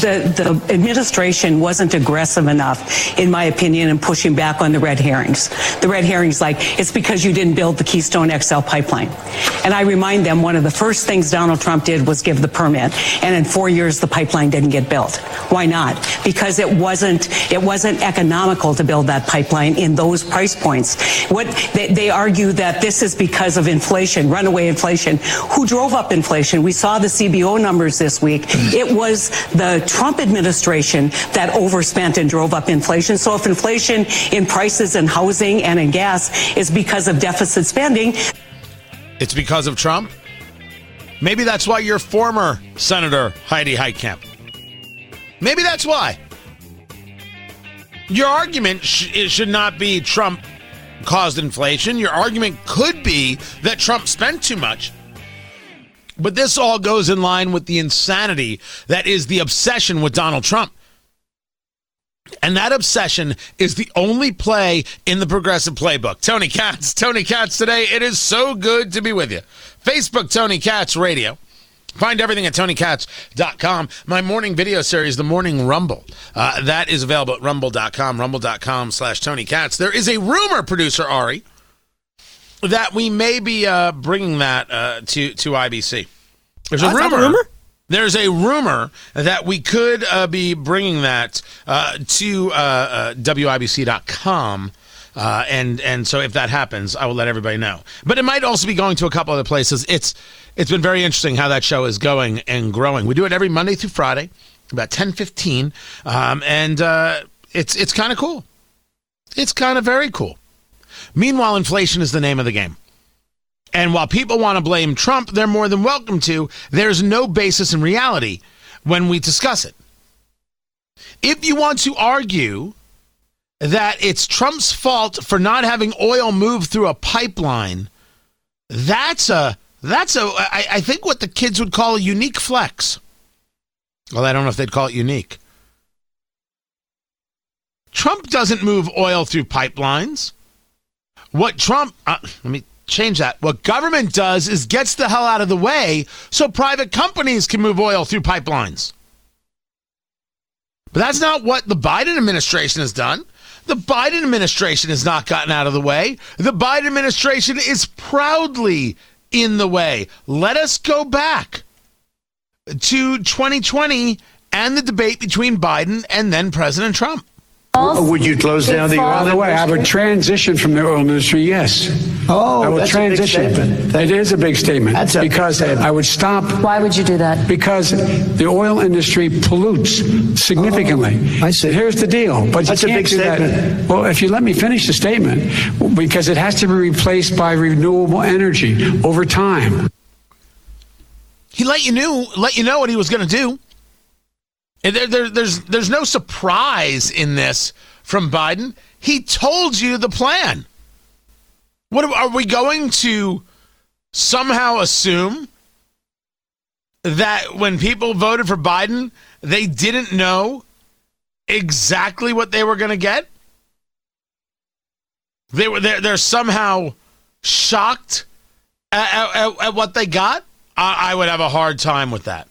The, the administration wasn't aggressive enough, in my opinion, in pushing back on the red herrings. The red herrings, like, it's because you didn't build the Keystone XL pipeline. And I remind them one of the first things Donald Trump did was give the permit. And in four years, the pipeline didn't get built. Why not? Because it wasn't, it wasn't economical to build that pipeline in those price points. What, they, they argue that this is because of inflation, runaway inflation. Who drove up inflation? We saw the CBO numbers this week. It was the Trump administration that overspent and drove up inflation. So if inflation in prices and housing and in gas is because of deficit spending, It's because of Trump. Maybe that's why your former Senator Heidi Heitkamp. Maybe that's why. Your argument sh- should not be Trump caused inflation. Your argument could be that Trump spent too much. But this all goes in line with the insanity that is the obsession with Donald Trump. And that obsession is the only play in the progressive playbook. Tony Katz, Tony Katz today. It is so good to be with you. Facebook, Tony Katz Radio. Find everything at TonyKatz.com. My morning video series, The Morning Rumble, uh, that is available at rumble.com, rumble.com slash Tony Katz. There is a rumor, producer Ari, that we may be uh, bringing that uh, to, to IBC. There's a I rumor. rumor? There's a rumor that we could uh, be bringing that uh, to uh, uh, WIBC.com. Uh, and and so if that happens, I will let everybody know. But it might also be going to a couple other places. It's it's been very interesting how that show is going and growing. We do it every Monday through Friday, about ten fifteen, um, and uh, it's it's kind of cool. It's kind of very cool. Meanwhile, inflation is the name of the game. And while people want to blame Trump, they're more than welcome to. There's no basis in reality when we discuss it. If you want to argue that it's Trump's fault for not having oil move through a pipeline, that's a that's a I, I think what the kids would call a unique flex. Well, I don't know if they'd call it unique. Trump doesn't move oil through pipelines. What Trump, uh, let me change that. What government does is gets the hell out of the way so private companies can move oil through pipelines. But that's not what the Biden administration has done. The Biden administration has not gotten out of the way. The Biden administration is proudly in the way. Let us go back to 2020 and the debate between Biden and then President Trump. Would you close down the By oil the way, I would industry? transition from the oil industry, yes. Oh, I would that's a big transition. statement. It is a big statement. That's a big because statement. I would stop Why would you do that? because the oil industry pollutes significantly. Oh, I see. Here's the deal. But That's you a can't big do that. statement. Well, if you let me finish the statement, because it has to be replaced by renewable energy over time. he let you knew let you know what he was going to do. There, there, there's there's no surprise in this from Biden. He told you the plan. What are- we going to somehow assume that when people voted for Biden, they didn't know exactly what they were going to get? They were they're, they're somehow shocked at, at- at- at what they got. I, I would have a hard time with that.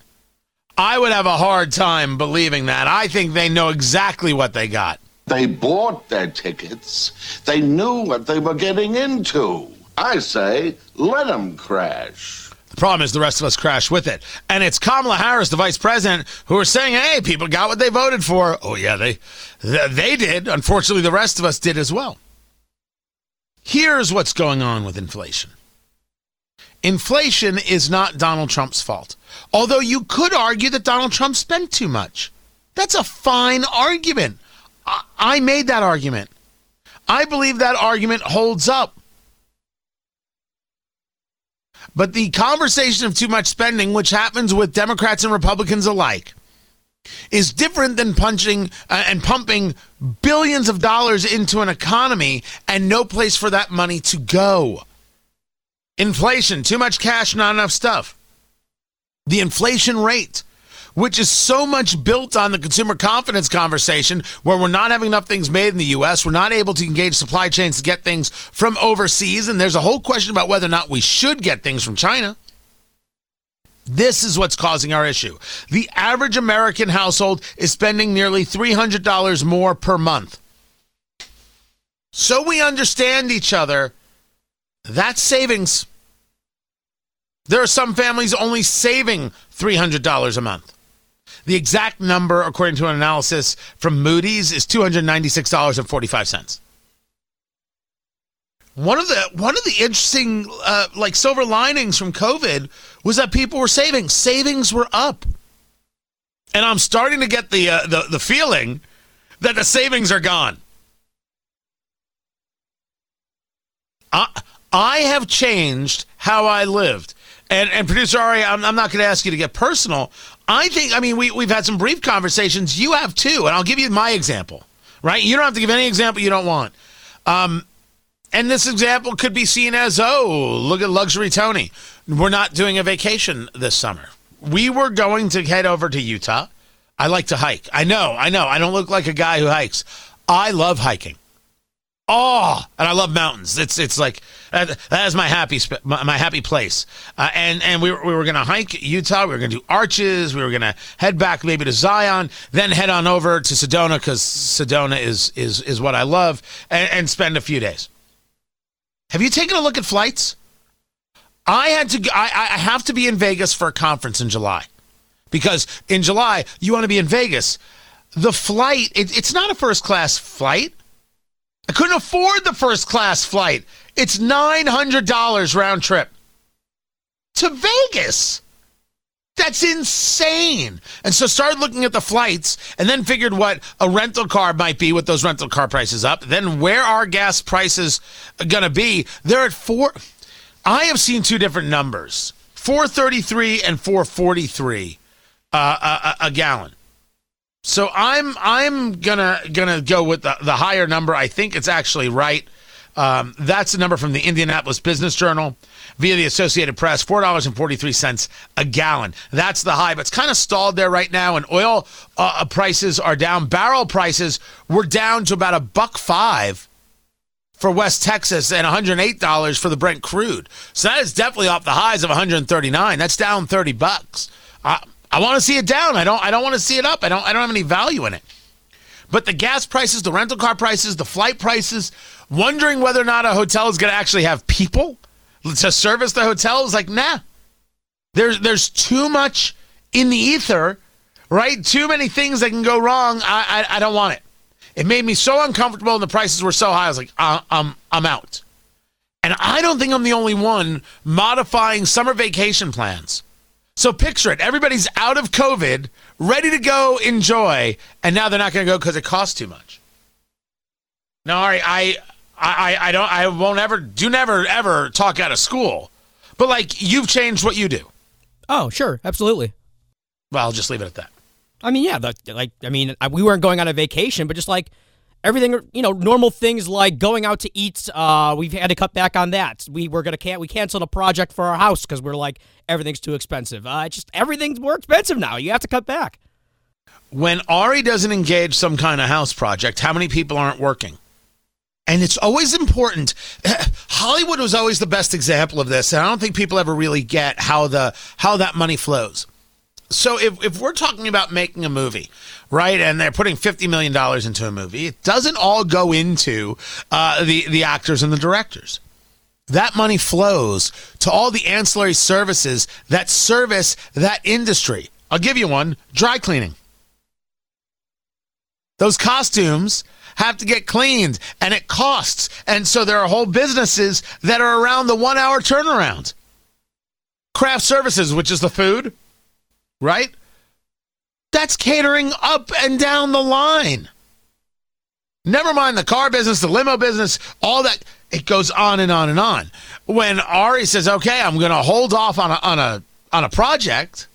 I would have a hard time believing that. I think they know exactly what they got. They bought their tickets. They knew what they were getting into. I say, let them crash. The problem is the rest of us crash with it. And it's Kamala Harris, the vice president, who are saying, hey, people got what they voted for. Oh, yeah, they, they did. Unfortunately, the rest of us did as well. Here's what's going on with inflation inflation is not Donald Trump's fault. Although you could argue that Donald Trump spent too much. That's a fine argument. I, I made that argument. I believe that argument holds up. But the conversation of too much spending, which happens with Democrats and Republicans alike, is different than punching uh, and pumping billions of dollars into an economy and no place for that money to go. Inflation, too much cash, not enough stuff. The inflation rate, which is so much built on the consumer confidence conversation where we're not having enough things made in the US, we're not able to engage supply chains to get things from overseas, and there's a whole question about whether or not we should get things from China. This is what's causing our issue. The average American household is spending nearly $300 more per month. So we understand each other. That's savings. There are some families only saving $300 a month. The exact number, according to an analysis from Moody's, is $296.45. One of the one of the interesting uh, like silver linings from COVID was that people were saving. Savings were up, and I'm starting to get the uh, the the feeling that the savings are gone. I I have changed how I lived. And and producer Ari, I'm, I'm not going to ask you to get personal. I think I mean we we've had some brief conversations. You have too, and I'll give you my example. Right? You don't have to give any example you don't want. Um, and this example could be seen as oh, look at luxury Tony. We're not doing a vacation this summer. We were going to head over to Utah. I like to hike. I know, I know. I don't look like a guy who hikes. I love hiking. Oh, and I love mountains. It's it's like that, that is my happy sp- my, my happy place. Uh, and and we were, we were going to hike Utah. We were going to do arches. We were going to head back maybe to Zion, then head on over to Sedona because Sedona is is is what I love, and, and spend a few days. Have you taken a look at flights? I had to. I, I have to be in Vegas for a conference in July, because in July you want to be in Vegas. The flight. It, it's not a first class flight. I couldn't afford the first class flight. It's $900 round trip to Vegas. That's insane. And so started looking at the flights and then figured what a rental car might be with those rental car prices up. Then where are gas prices going to be? They're at four. I have seen two different numbers 433 and 443 uh, a, a, gallon. So I'm I'm gonna gonna go with the, the higher number. I think it's actually right. Um, that's the number from the Indianapolis Business Journal via the Associated Press, four dollars and forty three cents a gallon. That's the high, but it's kind of stalled there right now. And oil uh, prices are down. Barrel prices were down to about a buck five for West Texas and $108 for the Brent crude. So that is definitely off the highs of 139. That's down 30 bucks. Uh, I want to see it down. I don't I don't want to see it up. I don't I don't have any value in it. But the gas prices, the rental car prices, the flight prices, wondering whether or not a hotel is going to actually have people to service the hotel is like, nah. There's there's too much in the ether, right? Too many things that can go wrong. I I, I don't want it. It made me so uncomfortable, and the prices were so high. I was like, uh, I'm I'm out. And I don't think I'm the only one modifying summer vacation plans so picture it. Everybody's out of COVID, ready to go enjoy, and now they're not going to go because it costs too much. No, Ari, I, I, I don't, I won't ever, do never, ever talk out of school. But like, you've changed what you do. Oh, sure, absolutely. Well, I'll just leave it at that. I mean, yeah, the, like, I mean, we weren't going on a vacation, but just like everything you know normal things like going out to eat uh, we've had to cut back on that. We were gonna can we canceled a project for our house because we're like everything's too expensive. Uh, just everything's more expensive now. You have to cut back. When ari doesn't engage some kind of house project how many people aren't working? And it's always important hollywood was always the best example of this and i don't think people ever really get how the how that money flows so if, if we're talking about making a movie right? And they're putting fifty million dollars into a movie. It doesn't all go into uh, the the actors and the directors. That money flows to all the ancillary services that service that industry. I'll give you one: dry cleaning. Those costumes have to get cleaned, and it costs. And so there are whole businesses that are around the one-hour turnaround. Craft services, which is the food, right? That's catering up and down the line. Never mind the car business, the limo business, all that. It goes on and on and on. When Ari says, "Okay, I'm going to hold off on a on a on a project,"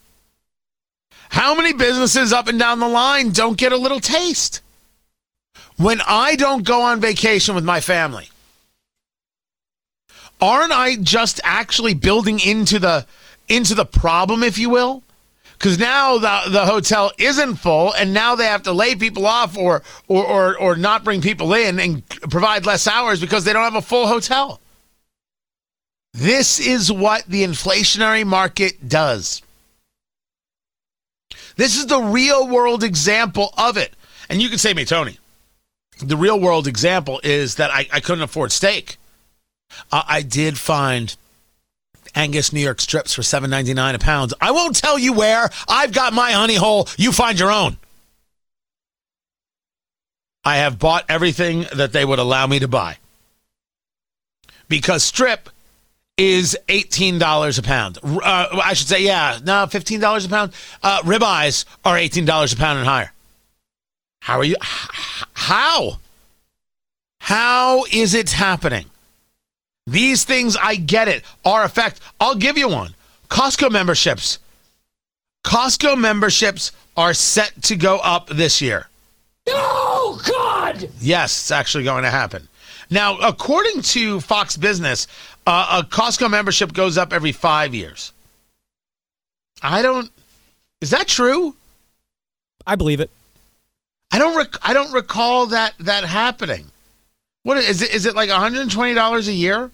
how many businesses up and down the line don't get a little taste? When I don't go on vacation with my family, aren't I just actually building into the into the problem, if you will? Because now the the hotel isn't full, and now they have to lay people off or or or, or not bring people in and provide less hours because they don't have a full hotel. This is what the inflationary market does. This is the real world example of it. And you can say me, Tony, the real world example is that I, I couldn't afford steak. Uh, I did find Angus New York strips for seven ninety nine a pound. I won't tell you where. I've got my honey hole. You find your own. I have bought everything that they would allow me to buy because strip is eighteen dollars a pound. Uh, I should say, yeah, no, fifteen dollars a pound. Uh, ribeyes are eighteen dollars a pound and higher. How are you? How? How is it happening? These things, I get it, are effect. I'll give you one. Costco memberships. Costco memberships are set to go up this year. Oh God! Yes, it's actually going to happen. Now, according to Fox Business, uh, a Costco membership goes up every five years. I don't. Is that true? I believe it. I don't. Rec- I don't recall that that happening. What is it? Is it like one hundred and twenty dollars a year?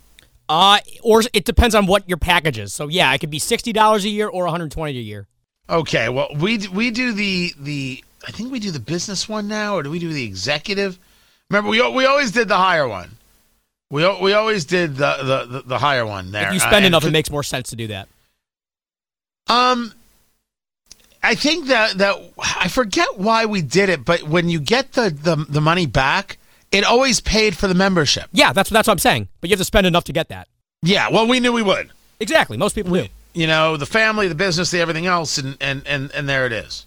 Uh, or it depends on what your package is. So yeah, it could be sixty dollars a year or one hundred twenty a year. Okay. Well, we we do the the. I think we do the business one now, or do we do the executive? Remember, we we always did the higher one. We we always did the the the, the higher one there. If you spend Uh, enough, it makes more sense to do that. Um, I think that that I forget why we did it, but when you get the the, the money back, it always paid for the membership. Yeah, that's that's what I'm saying. But you have to spend enough to get that. Yeah, well, we knew we would. Exactly. Most people do. You know, the family, the business, the everything else, and and and and there it is.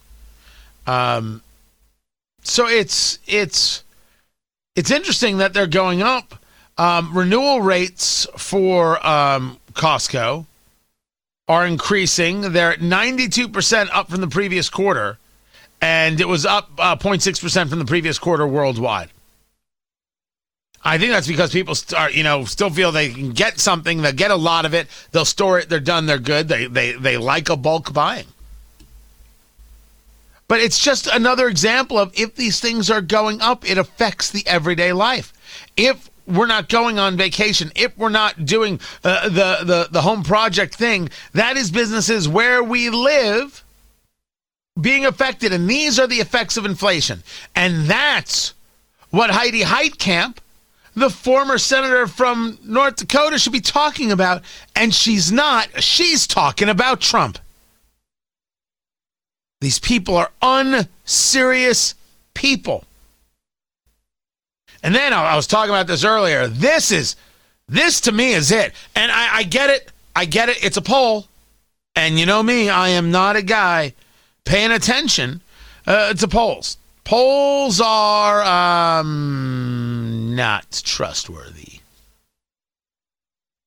Um, so it's it's it's interesting that they're going up. Um, renewal rates for um, Costco are increasing. They're at 92% up from the previous quarter, and it was up uh, 0.6% from the previous quarter worldwide. I think that's because people start, you know, still feel they can get something, they get a lot of it, they'll store it, they're done, they're good. They they they like a bulk buying. But it's just another example of if these things are going up, it affects the everyday life. If we're not going on vacation, if we're not doing uh, the, the the home project thing, that is businesses where we live being affected, and these are the effects of inflation, and that's what Heidi Heitkamp, the former senator from North Dakota, should be talking about, and she's not. She's talking about Trump. These people are unserious people. And then I was talking about this earlier. This is, this to me is it. And I, I get it. I get it. It's a poll. And you know me, I am not a guy paying attention uh, to polls. Polls are um, not trustworthy.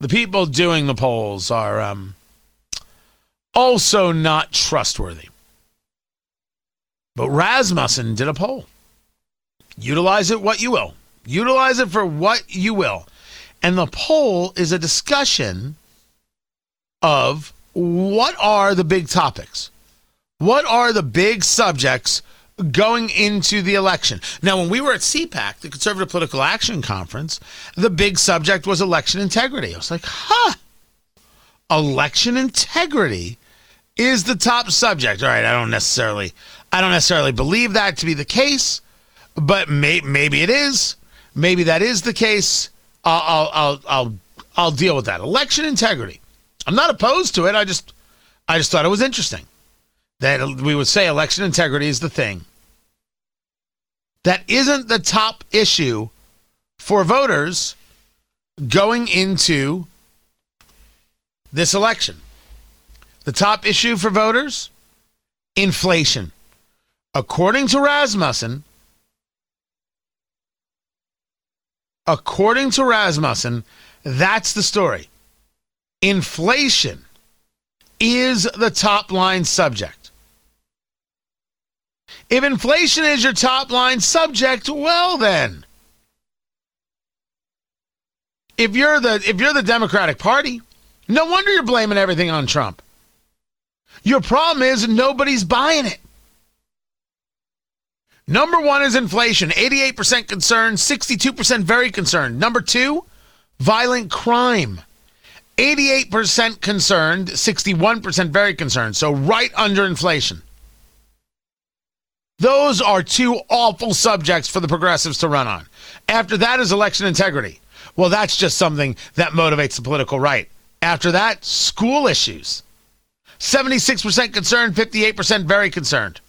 The people doing the polls are um, also not trustworthy. But Rasmussen did a poll. Utilize it what you will. Utilize it for what you will. And the poll is a discussion of what are the big topics? What are the big subjects going into the election? Now, when we were at CPAC, the Conservative Political Action Conference, the big subject was election integrity. I was like, huh, election integrity is the top subject. All right, I don't necessarily, I don't necessarily believe that to be the case, but may, maybe it is. Maybe that is the case. I'll, I'll, I'll, I'll, I'll deal with that. Election integrity. I'm not opposed to it. I just, I just thought it was interesting that we would say election integrity is the thing. That isn't the top issue for voters going into this election. The top issue for voters inflation. According to Rasmussen, according to Rasmussen, that's the story. Inflation is the top line subject. If inflation is your top line subject, well then. If you're the if you're the Democratic Party, no wonder you're blaming everything on Trump. Your problem is nobody's buying it. Number one is inflation, 88% concerned, 62% very concerned. Number two, violent crime. 88% concerned, 61% very concerned. So right under inflation. Those are two awful subjects for the progressives to run on. After that is election integrity. Well, that's just something that motivates the political right. After that, school issues. 76% concerned, 58% very concerned.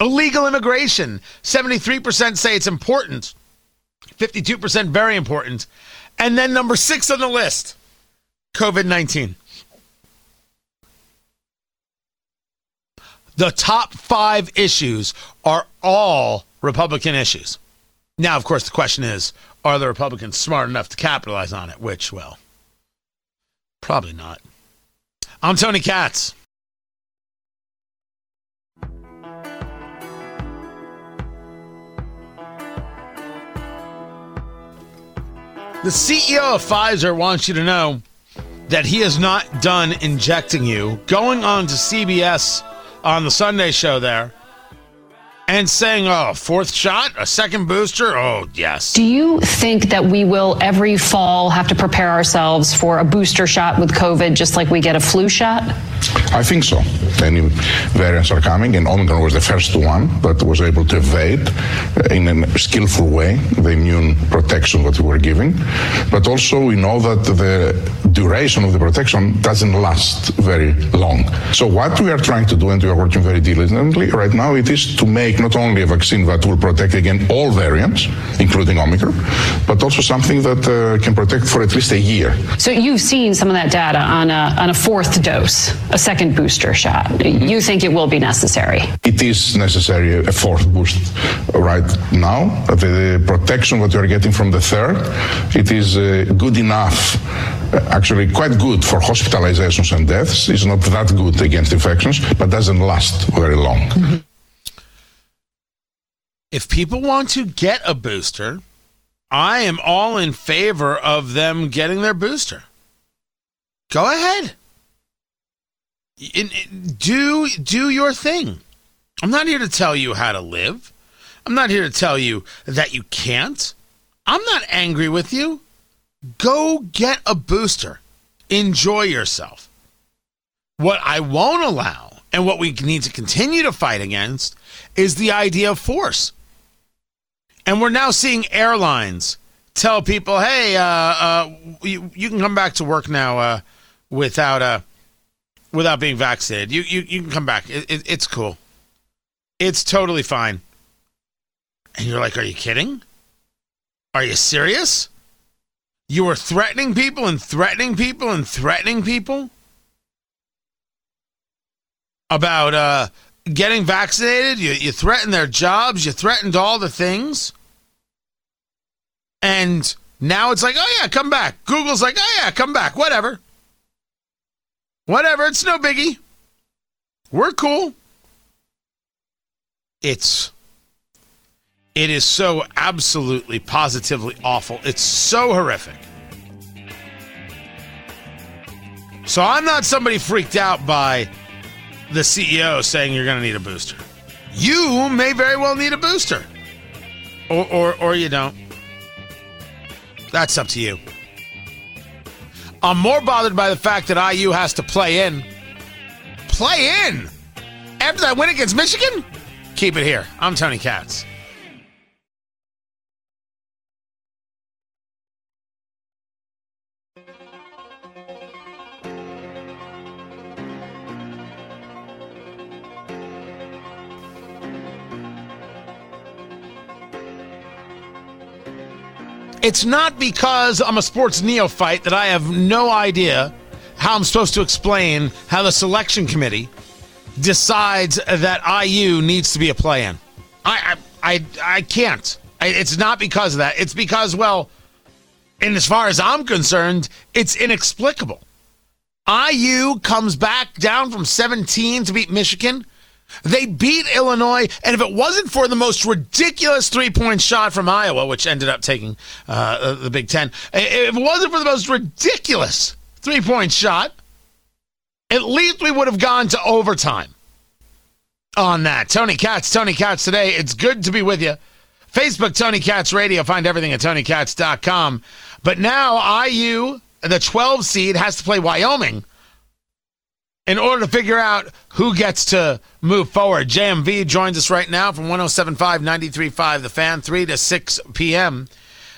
Illegal immigration. 73% say it's important, 52% very important. And then number six on the list COVID 19. The top five issues are all Republican issues. Now, of course, the question is are the Republicans smart enough to capitalize on it? Which, well, probably not. I'm Tony Katz. The CEO of Pfizer wants you to know that he is not done injecting you. Going on to CBS on the Sunday show there and saying, oh, fourth shot, a second booster? Oh, yes. Do you think that we will every fall have to prepare ourselves for a booster shot with COVID just like we get a flu shot? I think so. Many variants are coming, and Omicron was the first one that was able to evade uh, in a skillful way the immune protection that we were giving. But also, we know that the duration of the protection doesn't last very long. So, what we are trying to do, and we are working very diligently right now, it is to make not only a vaccine that will protect against all variants, including Omicron, but also something that uh, can protect for at least a year. So, you've seen some of that data on a, on a fourth dose, a second booster shot. Mm-hmm. You think it will be necessary? It is necessary, a fourth boost right now. The protection that you are getting from the third, it is uh, good enough, uh, actually quite good for hospitalizations and deaths. It's not that good against infections, but doesn't last very long. Mm-hmm. If people want to get a booster, I am all in favor of them getting their booster. Go ahead in, in, do do your thing. I'm not here to tell you how to live. I'm not here to tell you that you can't. I'm not angry with you. Go get a booster. Enjoy yourself. What I won't allow and what we need to continue to fight against is the idea of force. And we're now seeing airlines tell people, "Hey, uh, uh, you, you, can come back to work now uh, without a without being vaccinated. You you, you can come back. It, it, it's cool. It's totally fine. And you're like, are you kidding? Are you serious? You were threatening people and threatening people and threatening people about uh, getting vaccinated. You, you threatened their jobs. You threatened all the things. And now it's like, oh, yeah, come back. Google's like, oh, yeah, come back. Whatever. Whatever, it's no biggie. We're cool. It's it is so absolutely positively awful. It's so horrific. So I'm not somebody freaked out by the CEO saying you're going to need a booster. You may very well need a booster. Or or or you don't. That's up to you. I'm more bothered by the fact that IU has to play in. Play in? After that win against Michigan? Keep it here. I'm Tony Katz. It's not because I'm a sports neophyte that I have no idea how I'm supposed to explain how the selection committee decides that IU needs to be a play-in. I I I, I can't. I, it's not because of that. It's because well, and as far as I'm concerned, it's inexplicable. IU comes back down from 17 to beat Michigan. They beat Illinois, and if it wasn't for the most ridiculous three point shot from Iowa, which ended up taking uh, the Big Ten, if it wasn't for the most ridiculous three point shot, at least we would have gone to overtime on that. Tony Katz, Tony Katz today. It's good to be with you. Facebook, Tony Katz Radio. Find everything at TonyKatz.com. But now IU, the 12 seed, has to play Wyoming in order to figure out who gets to move forward. JMV joins us right now from 1075 935 The Fan, 3 to 6 p.m.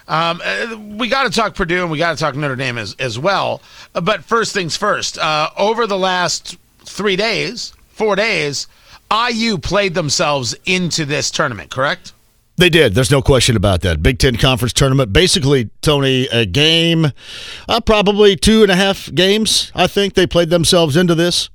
Um, uh, we got to talk Purdue and we got to talk Notre Dame as, as well. But first things first, uh, over the last three days, four days, IU played themselves into this tournament, correct? They did. There's no question about that. Big Ten Conference tournament. Basically, Tony, a game, uh, probably two and a half games, I think they played themselves into this.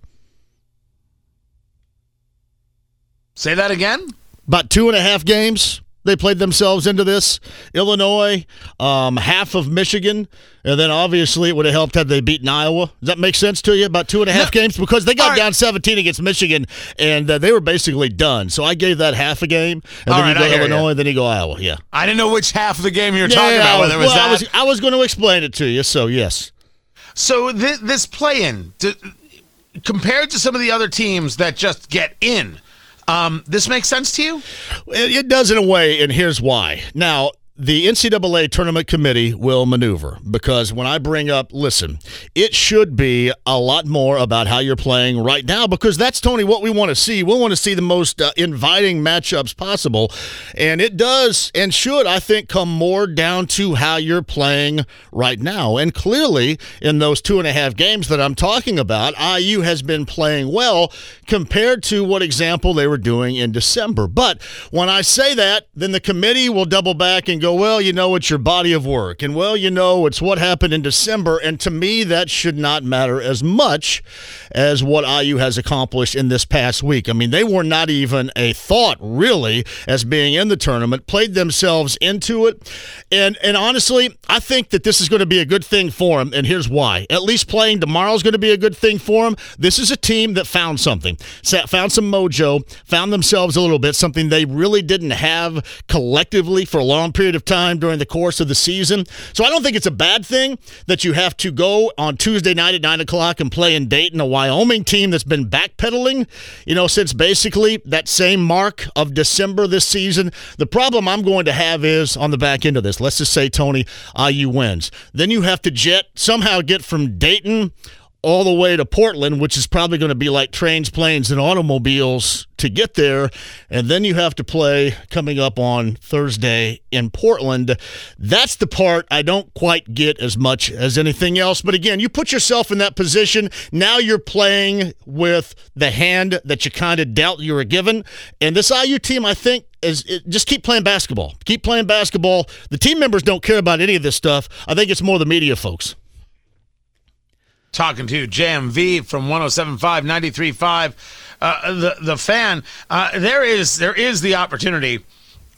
Say that again? About two and a half games they played themselves into this. Illinois, um, half of Michigan, and then obviously it would have helped had they beaten Iowa. Does that make sense to you? About two and a half no. games because they got right. down 17 against Michigan, and uh, they were basically done. So I gave that half a game, and All then right, you go Illinois, you. then you go Iowa. Yeah. I didn't know which half of the game you were yeah, talking about. Whether it was well, that. I was, I was going to explain it to you. So yes. So th- this play-in, compared to some of the other teams that just get in um, this makes sense to you? It, it does in a way, and here's why. Now, the NCAA tournament committee will maneuver because when I bring up, listen, it should be a lot more about how you're playing right now because that's, Tony, what we want to see. We want to see the most uh, inviting matchups possible. And it does and should, I think, come more down to how you're playing right now. And clearly, in those two and a half games that I'm talking about, IU has been playing well compared to what example they were doing in December. But when I say that, then the committee will double back and go, well, you know, it's your body of work. And, well, you know, it's what happened in December. And to me, that should not matter as much as what IU has accomplished in this past week. I mean, they were not even a thought, really, as being in the tournament, played themselves into it. And, and honestly, I think that this is going to be a good thing for them. And here's why. At least playing tomorrow is going to be a good thing for them. This is a team that found something found some mojo, found themselves a little bit, something they really didn't have collectively for a long period of time during the course of the season. So I don't think it's a bad thing that you have to go on Tuesday night at 9 o'clock and play in Dayton, a Wyoming team that's been backpedaling, you know, since basically that same mark of December this season. The problem I'm going to have is on the back end of this. Let's just say, Tony, IU wins. Then you have to jet, somehow get from Dayton all the way to Portland, which is probably going to be like trains, planes, and automobiles to get there. And then you have to play coming up on Thursday in Portland. That's the part I don't quite get as much as anything else. But again, you put yourself in that position. Now you're playing with the hand that you kind of dealt you were given. And this IU team, I think, is it, just keep playing basketball. Keep playing basketball. The team members don't care about any of this stuff. I think it's more the media folks talking to JMV from 1075 935 uh, the the fan uh, there is there is the opportunity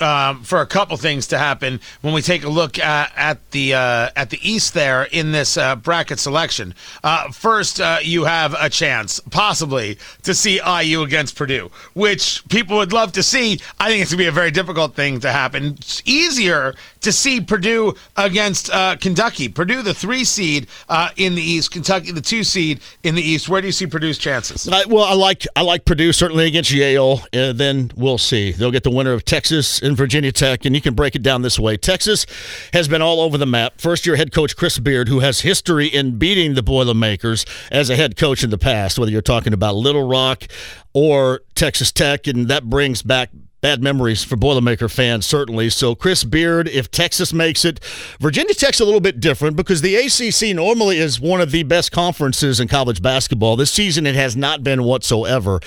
um, for a couple things to happen when we take a look at, at the uh, at the East there in this uh, bracket selection. Uh, first, uh, you have a chance possibly to see IU against Purdue, which people would love to see. I think it's gonna be a very difficult thing to happen. It's easier to see Purdue against uh, Kentucky. Purdue, the three seed uh, in the East, Kentucky, the two seed in the East. Where do you see Purdue's chances? well, I like I like Purdue certainly against Yale. and then we'll see. They'll get the winner of Texas Virginia Tech, and you can break it down this way. Texas has been all over the map. First year head coach Chris Beard, who has history in beating the Boilermakers as a head coach in the past, whether you're talking about Little Rock or Texas Tech, and that brings back bad memories for Boilermaker fans, certainly. So, Chris Beard, if Texas makes it, Virginia Tech's a little bit different because the ACC normally is one of the best conferences in college basketball. This season, it has not been whatsoever.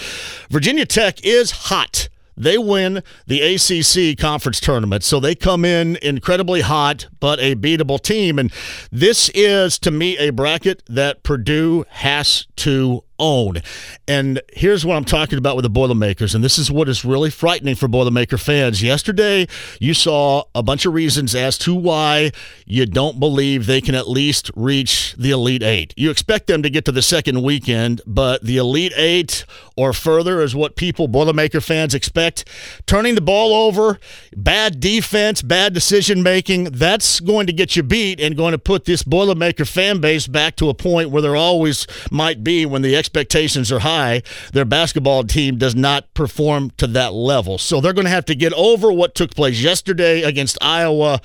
Virginia Tech is hot. They win the ACC conference tournament. So they come in incredibly hot, but a beatable team. And this is, to me, a bracket that Purdue has to own. And here's what I'm talking about with the Boilermakers, and this is what is really frightening for Boilermaker fans. Yesterday, you saw a bunch of reasons as to why you don't believe they can at least reach the Elite Eight. You expect them to get to the second weekend, but the Elite Eight or further is what people, Boilermaker fans, expect. Turning the ball over, bad defense, bad decision making, that's going to get you beat and going to put this Boilermaker fan base back to a point where there always might be when the expectations are high, their basketball team does not perform to that level. So they're going to have to get over what took place yesterday against Iowa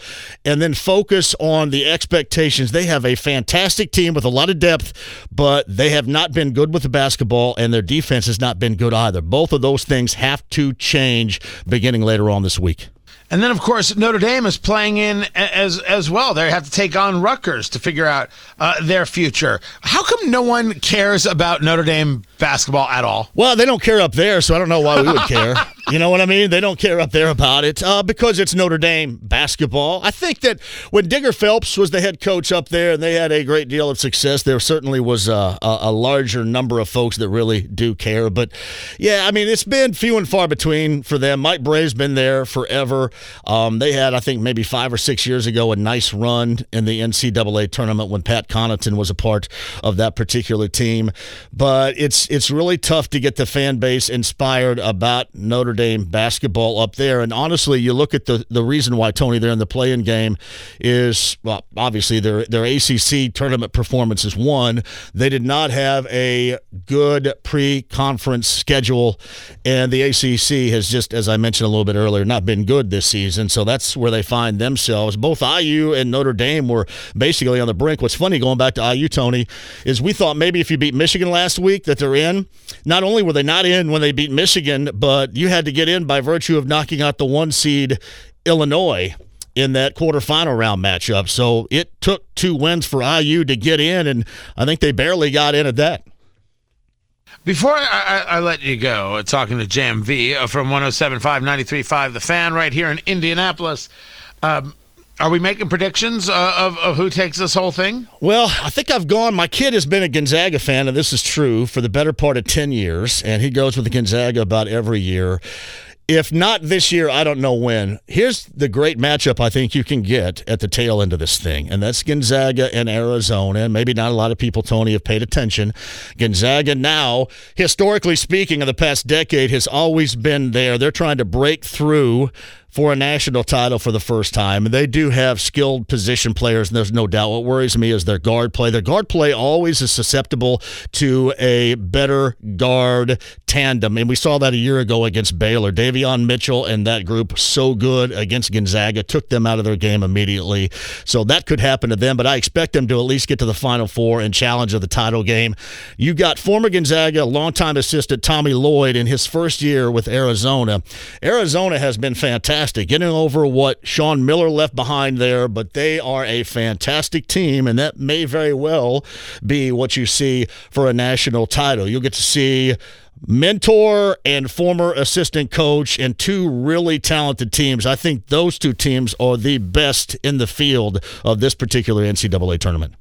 and then focus on the expectations. They have a fantastic team with a lot of depth, but they have not been good with the basketball, and their defense has not been good either. Both of those things have to change beginning later on this week. And then, of course, Notre Dame is playing in as as well. They have to take on Rutgers to figure out uh, their future. How come no one cares about Notre Dame basketball at all? Well, they don't care up there, so I don't know why we would care. you know what I mean? They don't care up there about it uh, because it's Notre Dame basketball. I think that when Digger Phelps was the head coach up there and they had a great deal of success, there certainly was a, a, a larger number of folks that really do care. But yeah, I mean, it's been few and far between for them. Mike Brey's been there forever. Um, they had, I think, maybe five or six years ago, a nice run in the NCAA tournament when Pat Connaughton was a part of that particular team. But it's it's really tough to get the fan base inspired about Notre Dame basketball up there. And honestly, you look at the the reason why Tony they're in the play-in game is well, obviously their their ACC tournament performance is one. They did not have a good pre-conference schedule, and the ACC has just, as I mentioned a little bit earlier, not been good this season. So that's where they find themselves. Both IU and Notre Dame were basically on the brink. What's funny going back to IU, Tony, is we thought maybe if you beat Michigan last week that they're in. Not only were they not in when they beat Michigan, but you had to get in by virtue of knocking out the one seed Illinois in that quarterfinal round matchup. So it took two wins for IU to get in, and I think they barely got in at that. Before I, I, I, let you go, uh, talking to JMV uh, from 107.5, 93.5, The Fan right here in Indianapolis. Um, are we making predictions uh, of, of who takes this whole thing? Well, I think I've gone. My kid has been a Gonzaga fan, and this is true, for the better part of 10 years, and he goes with the Gonzaga about every year. If not this year, I don't know when. Here's the great matchup I think you can get at the tail end of this thing, and that's Gonzaga and Arizona. Maybe not a lot of people, Tony, have paid attention. Gonzaga now, historically speaking, in the past decade, has always been there. They're trying to break through for a national title for the first time. And they do have skilled position players, and there's no doubt. What worries me is their guard play. Their guard play always is susceptible to a better guard tandem. And we saw that a year ago against Baylor. Davion Mitchell and that group so good against Gonzaga, took them out of their game immediately. So that could happen to them, but I expect them to at least get to the Final Four and challenge of the title game. You got former Gonzaga, longtime assistant Tommy Lloyd in his first year with Arizona. Arizona has been fantastic fantastic. Getting over what Sean Miller left behind there, but they are a fantastic team, and that may very well be what you see for a national title. You'll get to see mentor and former assistant coach and two really talented teams. I think those two teams are the best in the field of this particular NCAA tournament.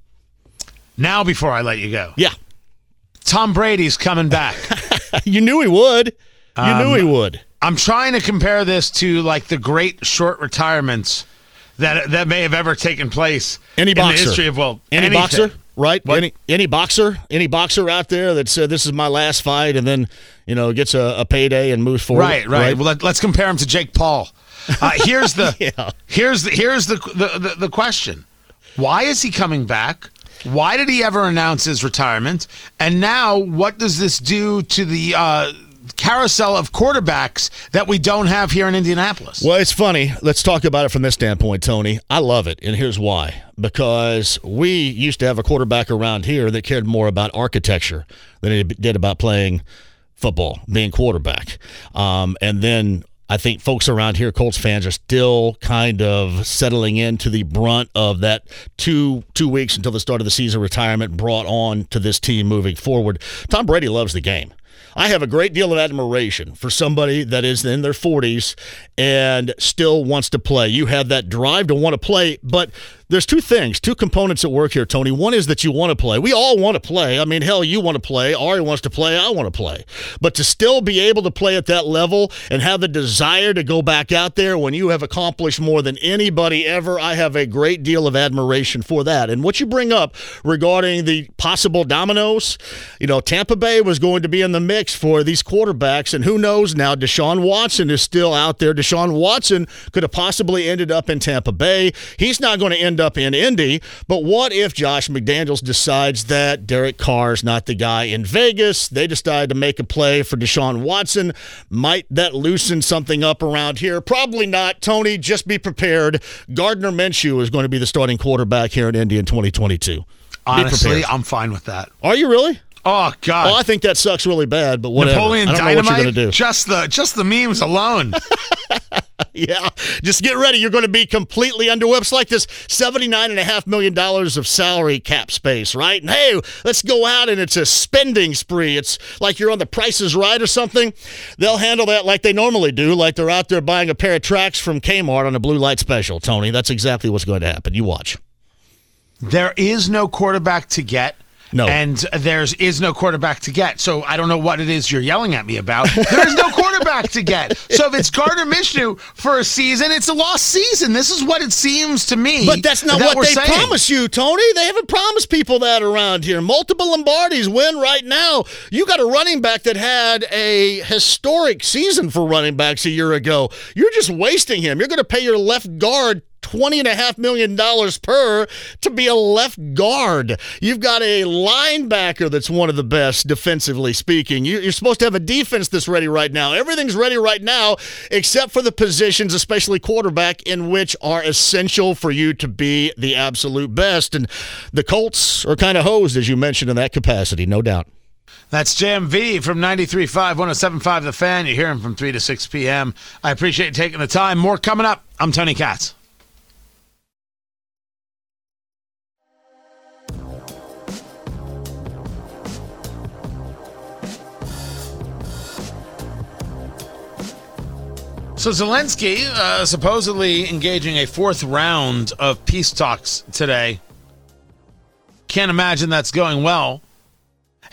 Now, before I let you go, yeah, Tom Brady's coming back. you knew he would. You um, knew he would. I'm trying to compare this to like the great short retirements that that may have ever taken place any in boxer. the history of well any anything. boxer right what? any any boxer any boxer out there that said this is my last fight and then you know gets a, a payday and moves forward right right, right? well let, us compare him to Jake Paul uh, here's the yeah. here's the here's the, the the the question why is he coming back why did he ever announce his retirement and now what does this do to the uh, carousel of quarterbacks that we don't have here in Indianapolis. Well, it's funny. Let's talk about it from this standpoint, Tony. I love it, and here's why. Because we used to have a quarterback around here that cared more about architecture than he did about playing football, being quarterback. Um, and then I think folks around here, Colts fans, are still kind of settling into the brunt of that two two weeks until the start of the season retirement brought on to this team moving forward. Tom Brady loves the game. I have a great deal of admiration for somebody that is in their 40s and still wants to play. You have that drive to want to play, but there's two things, two components at work here, Tony. One is that you want to play. We all want to play. I mean, hell, you want to play. Ari wants to play. I want to play. But to still be able to play at that level and have the desire to go back out there when you have accomplished more than anybody ever, I have a great deal of admiration for that. And what you bring up regarding the possible dominoes, you know, Tampa Bay was going to be in the mix for these quarterbacks. And who knows now, Deshaun Watson is still out there. Deshaun Watson could have possibly ended up in Tampa Bay. He's not going to end end up in Indy. But what if Josh McDaniels decides that Derek Carr's not the guy in Vegas? They decide to make a play for Deshaun Watson. Might that loosen something up around here? Probably not. Tony, just be prepared. Gardner Minshew is going to be the starting quarterback here in Indy in 2022. Honestly, I'm fine with that. Are you really? Oh God! Well, I think that sucks really bad, but whatever. Napoleon I don't Dynamite. know what you're do. Just the just the memes alone. yeah, just get ready. You're going to be completely underwhelmed. It's like this $79.5 million of salary cap space, right? And hey, let's go out and it's a spending spree. It's like you're on the Price Is Right or something. They'll handle that like they normally do, like they're out there buying a pair of tracks from Kmart on a blue light special, Tony. That's exactly what's going to happen. You watch. There is no quarterback to get. No. And there's is no quarterback to get. So I don't know what it is you're yelling at me about. There is no quarterback to get. So if it's Gardner Minshew for a season, it's a lost season. This is what it seems to me. But that's not that what they saying. promise you, Tony. They haven't promised people that around here. Multiple Lombardis win right now. You got a running back that had a historic season for running backs a year ago. You're just wasting him. You're going to pay your left guard twenty and a half million dollars per to be a left guard. You've got a linebacker that's one of the best defensively speaking. You- You're supposed to have a defense that's ready right now. Everything's ready right now, except for the positions, especially quarterback, in which are essential for you to be the absolute best. And the Colts are kind of hosed, as you mentioned, in that capacity, no doubt. That's JMV from 93.5, 107.5 The Fan. You hear him from 3 to 6 p.m. I appreciate you taking the time. More coming up. I'm Tony Katz. So Zelensky uh, supposedly engaging a fourth round of peace talks today. Can't imagine that's going well.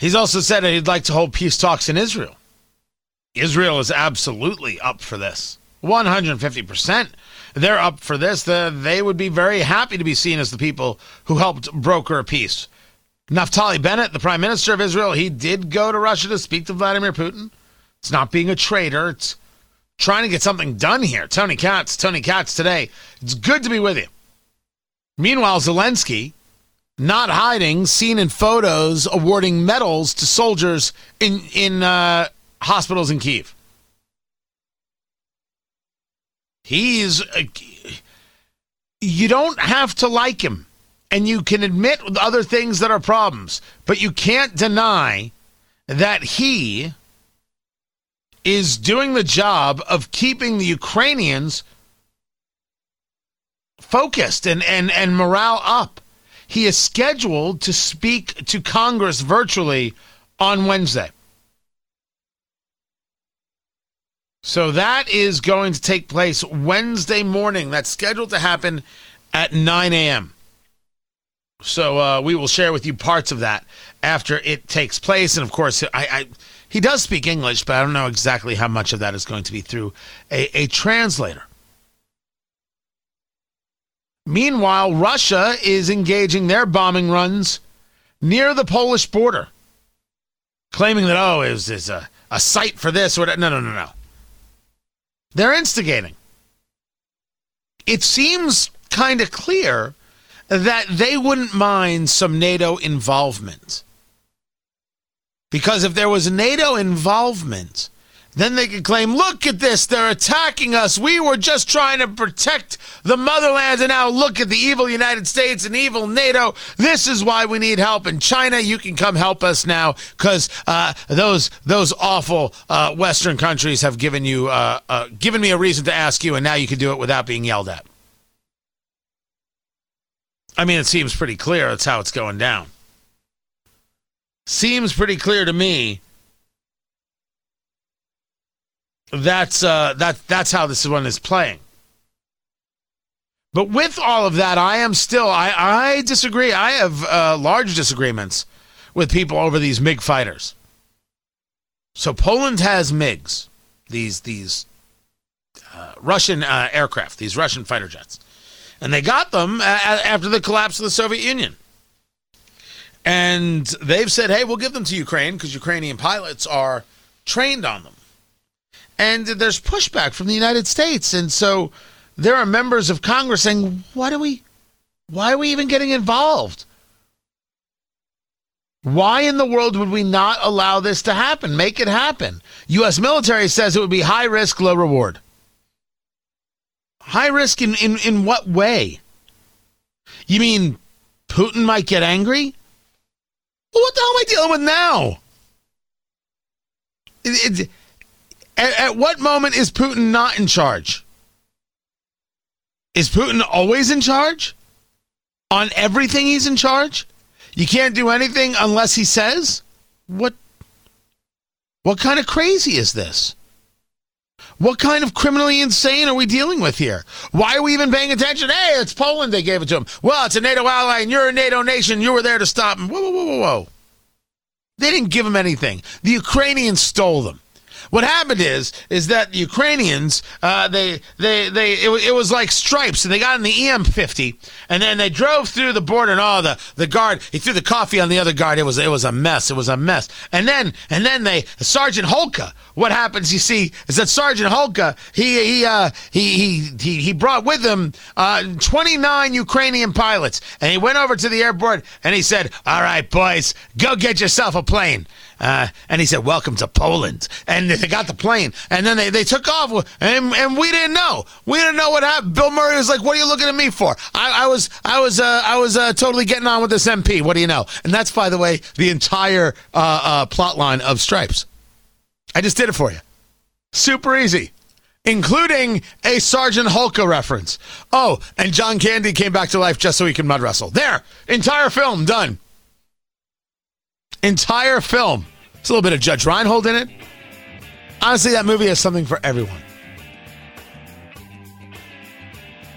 He's also said that he'd like to hold peace talks in Israel. Israel is absolutely up for this. 150%. They're up for this. The, they would be very happy to be seen as the people who helped broker a peace. Naftali Bennett, the prime minister of Israel, he did go to Russia to speak to Vladimir Putin. It's not being a traitor. It's trying to get something done here. Tony Katz, Tony Katz today. It's good to be with you. Meanwhile, Zelensky, not hiding, seen in photos awarding medals to soldiers in in uh, hospitals in Kiev. He's uh, you don't have to like him, and you can admit other things that are problems, but you can't deny that he is doing the job of keeping the Ukrainians focused and, and, and morale up. He is scheduled to speak to Congress virtually on Wednesday. So that is going to take place Wednesday morning. That's scheduled to happen at 9 a.m. So uh, we will share with you parts of that after it takes place. And of course, I, I he does speak English, but I don't know exactly how much of that is going to be through a, a translator. Meanwhile, Russia is engaging their bombing runs near the Polish border, claiming that, oh, it it's a, a site for this or that. No, no, no, no. They're instigating. It seems kind of clear that they wouldn't mind some NATO involvement. Because if there was NATO involvement, then they could claim, look at this, they're attacking us. We were just trying to protect the motherland, and now look at the evil United States and evil NATO. This is why we need help. And China, you can come help us now because uh, those those awful uh, Western countries have given you uh, uh, given me a reason to ask you, and now you can do it without being yelled at. I mean, it seems pretty clear that's how it's going down. Seems pretty clear to me that's uh, that that's how this one is playing. But with all of that, I am still I I disagree. I have uh, large disagreements with people over these MiG fighters. So Poland has MiGs, these these uh, Russian uh, aircraft, these Russian fighter jets, and they got them a- after the collapse of the Soviet Union. And they've said, "Hey, we'll give them to Ukraine because Ukrainian pilots are trained on them." and there's pushback from the United States, and so there are members of Congress saying, "What do we, Why are we even getting involved? Why in the world would we not allow this to happen? Make it happen. U.S. military says it would be high risk, low reward. High risk in, in, in what way? You mean Putin might get angry? Well, what the hell am I dealing with now? It, it, at, at what moment is Putin not in charge? Is Putin always in charge? On everything he's in charge? You can't do anything unless he says? What what kind of crazy is this? What kind of criminally insane are we dealing with here? Why are we even paying attention? Hey, it's Poland they gave it to him. Well, it's a NATO ally and you're a NATO nation. You were there to stop him. Whoa, whoa, whoa, whoa, whoa. They didn't give him anything. The Ukrainians stole them. What happened is is that the Ukrainians uh, they they they it, it, was like stripes and they got in the EM50 and then they drove through the border and oh the the guard he threw the coffee on the other guard it was it was a mess it was a mess and then and then they Sergeant Hulka. what happens you see is that Sergeant Hulka he he uh, he, he he he brought with him uh, 29 Ukrainian pilots and he went over to the airport and he said all right boys go get yourself a plane uh, and he said, "Welcome to Poland." And they got the plane, and then they, they took off, and, and we didn't know. We didn't know what happened. Bill Murray was like, "What are you looking at me for?" I, I was I was uh, I was uh, totally getting on with this MP. What do you know? And that's, by the way, the entire uh, uh, plot line of Stripes. I just did it for you. Super easy including a Sergeant Hulka reference. Oh, and John Candy came back to life just so he could mud wrestle. There, entire film done. Entire film. There's a little bit of Judge Reinhold in it. Honestly, that movie has something for everyone.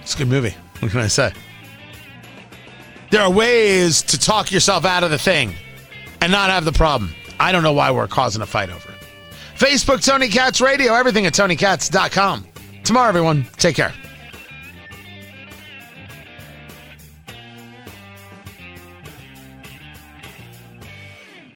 It's a good movie. What can I say? There are ways to talk yourself out of the thing and not have the problem. I don't know why we're causing a fight over it. Facebook, Tony Katz Radio, everything at TonyKatz.com. Tomorrow, everyone, take care.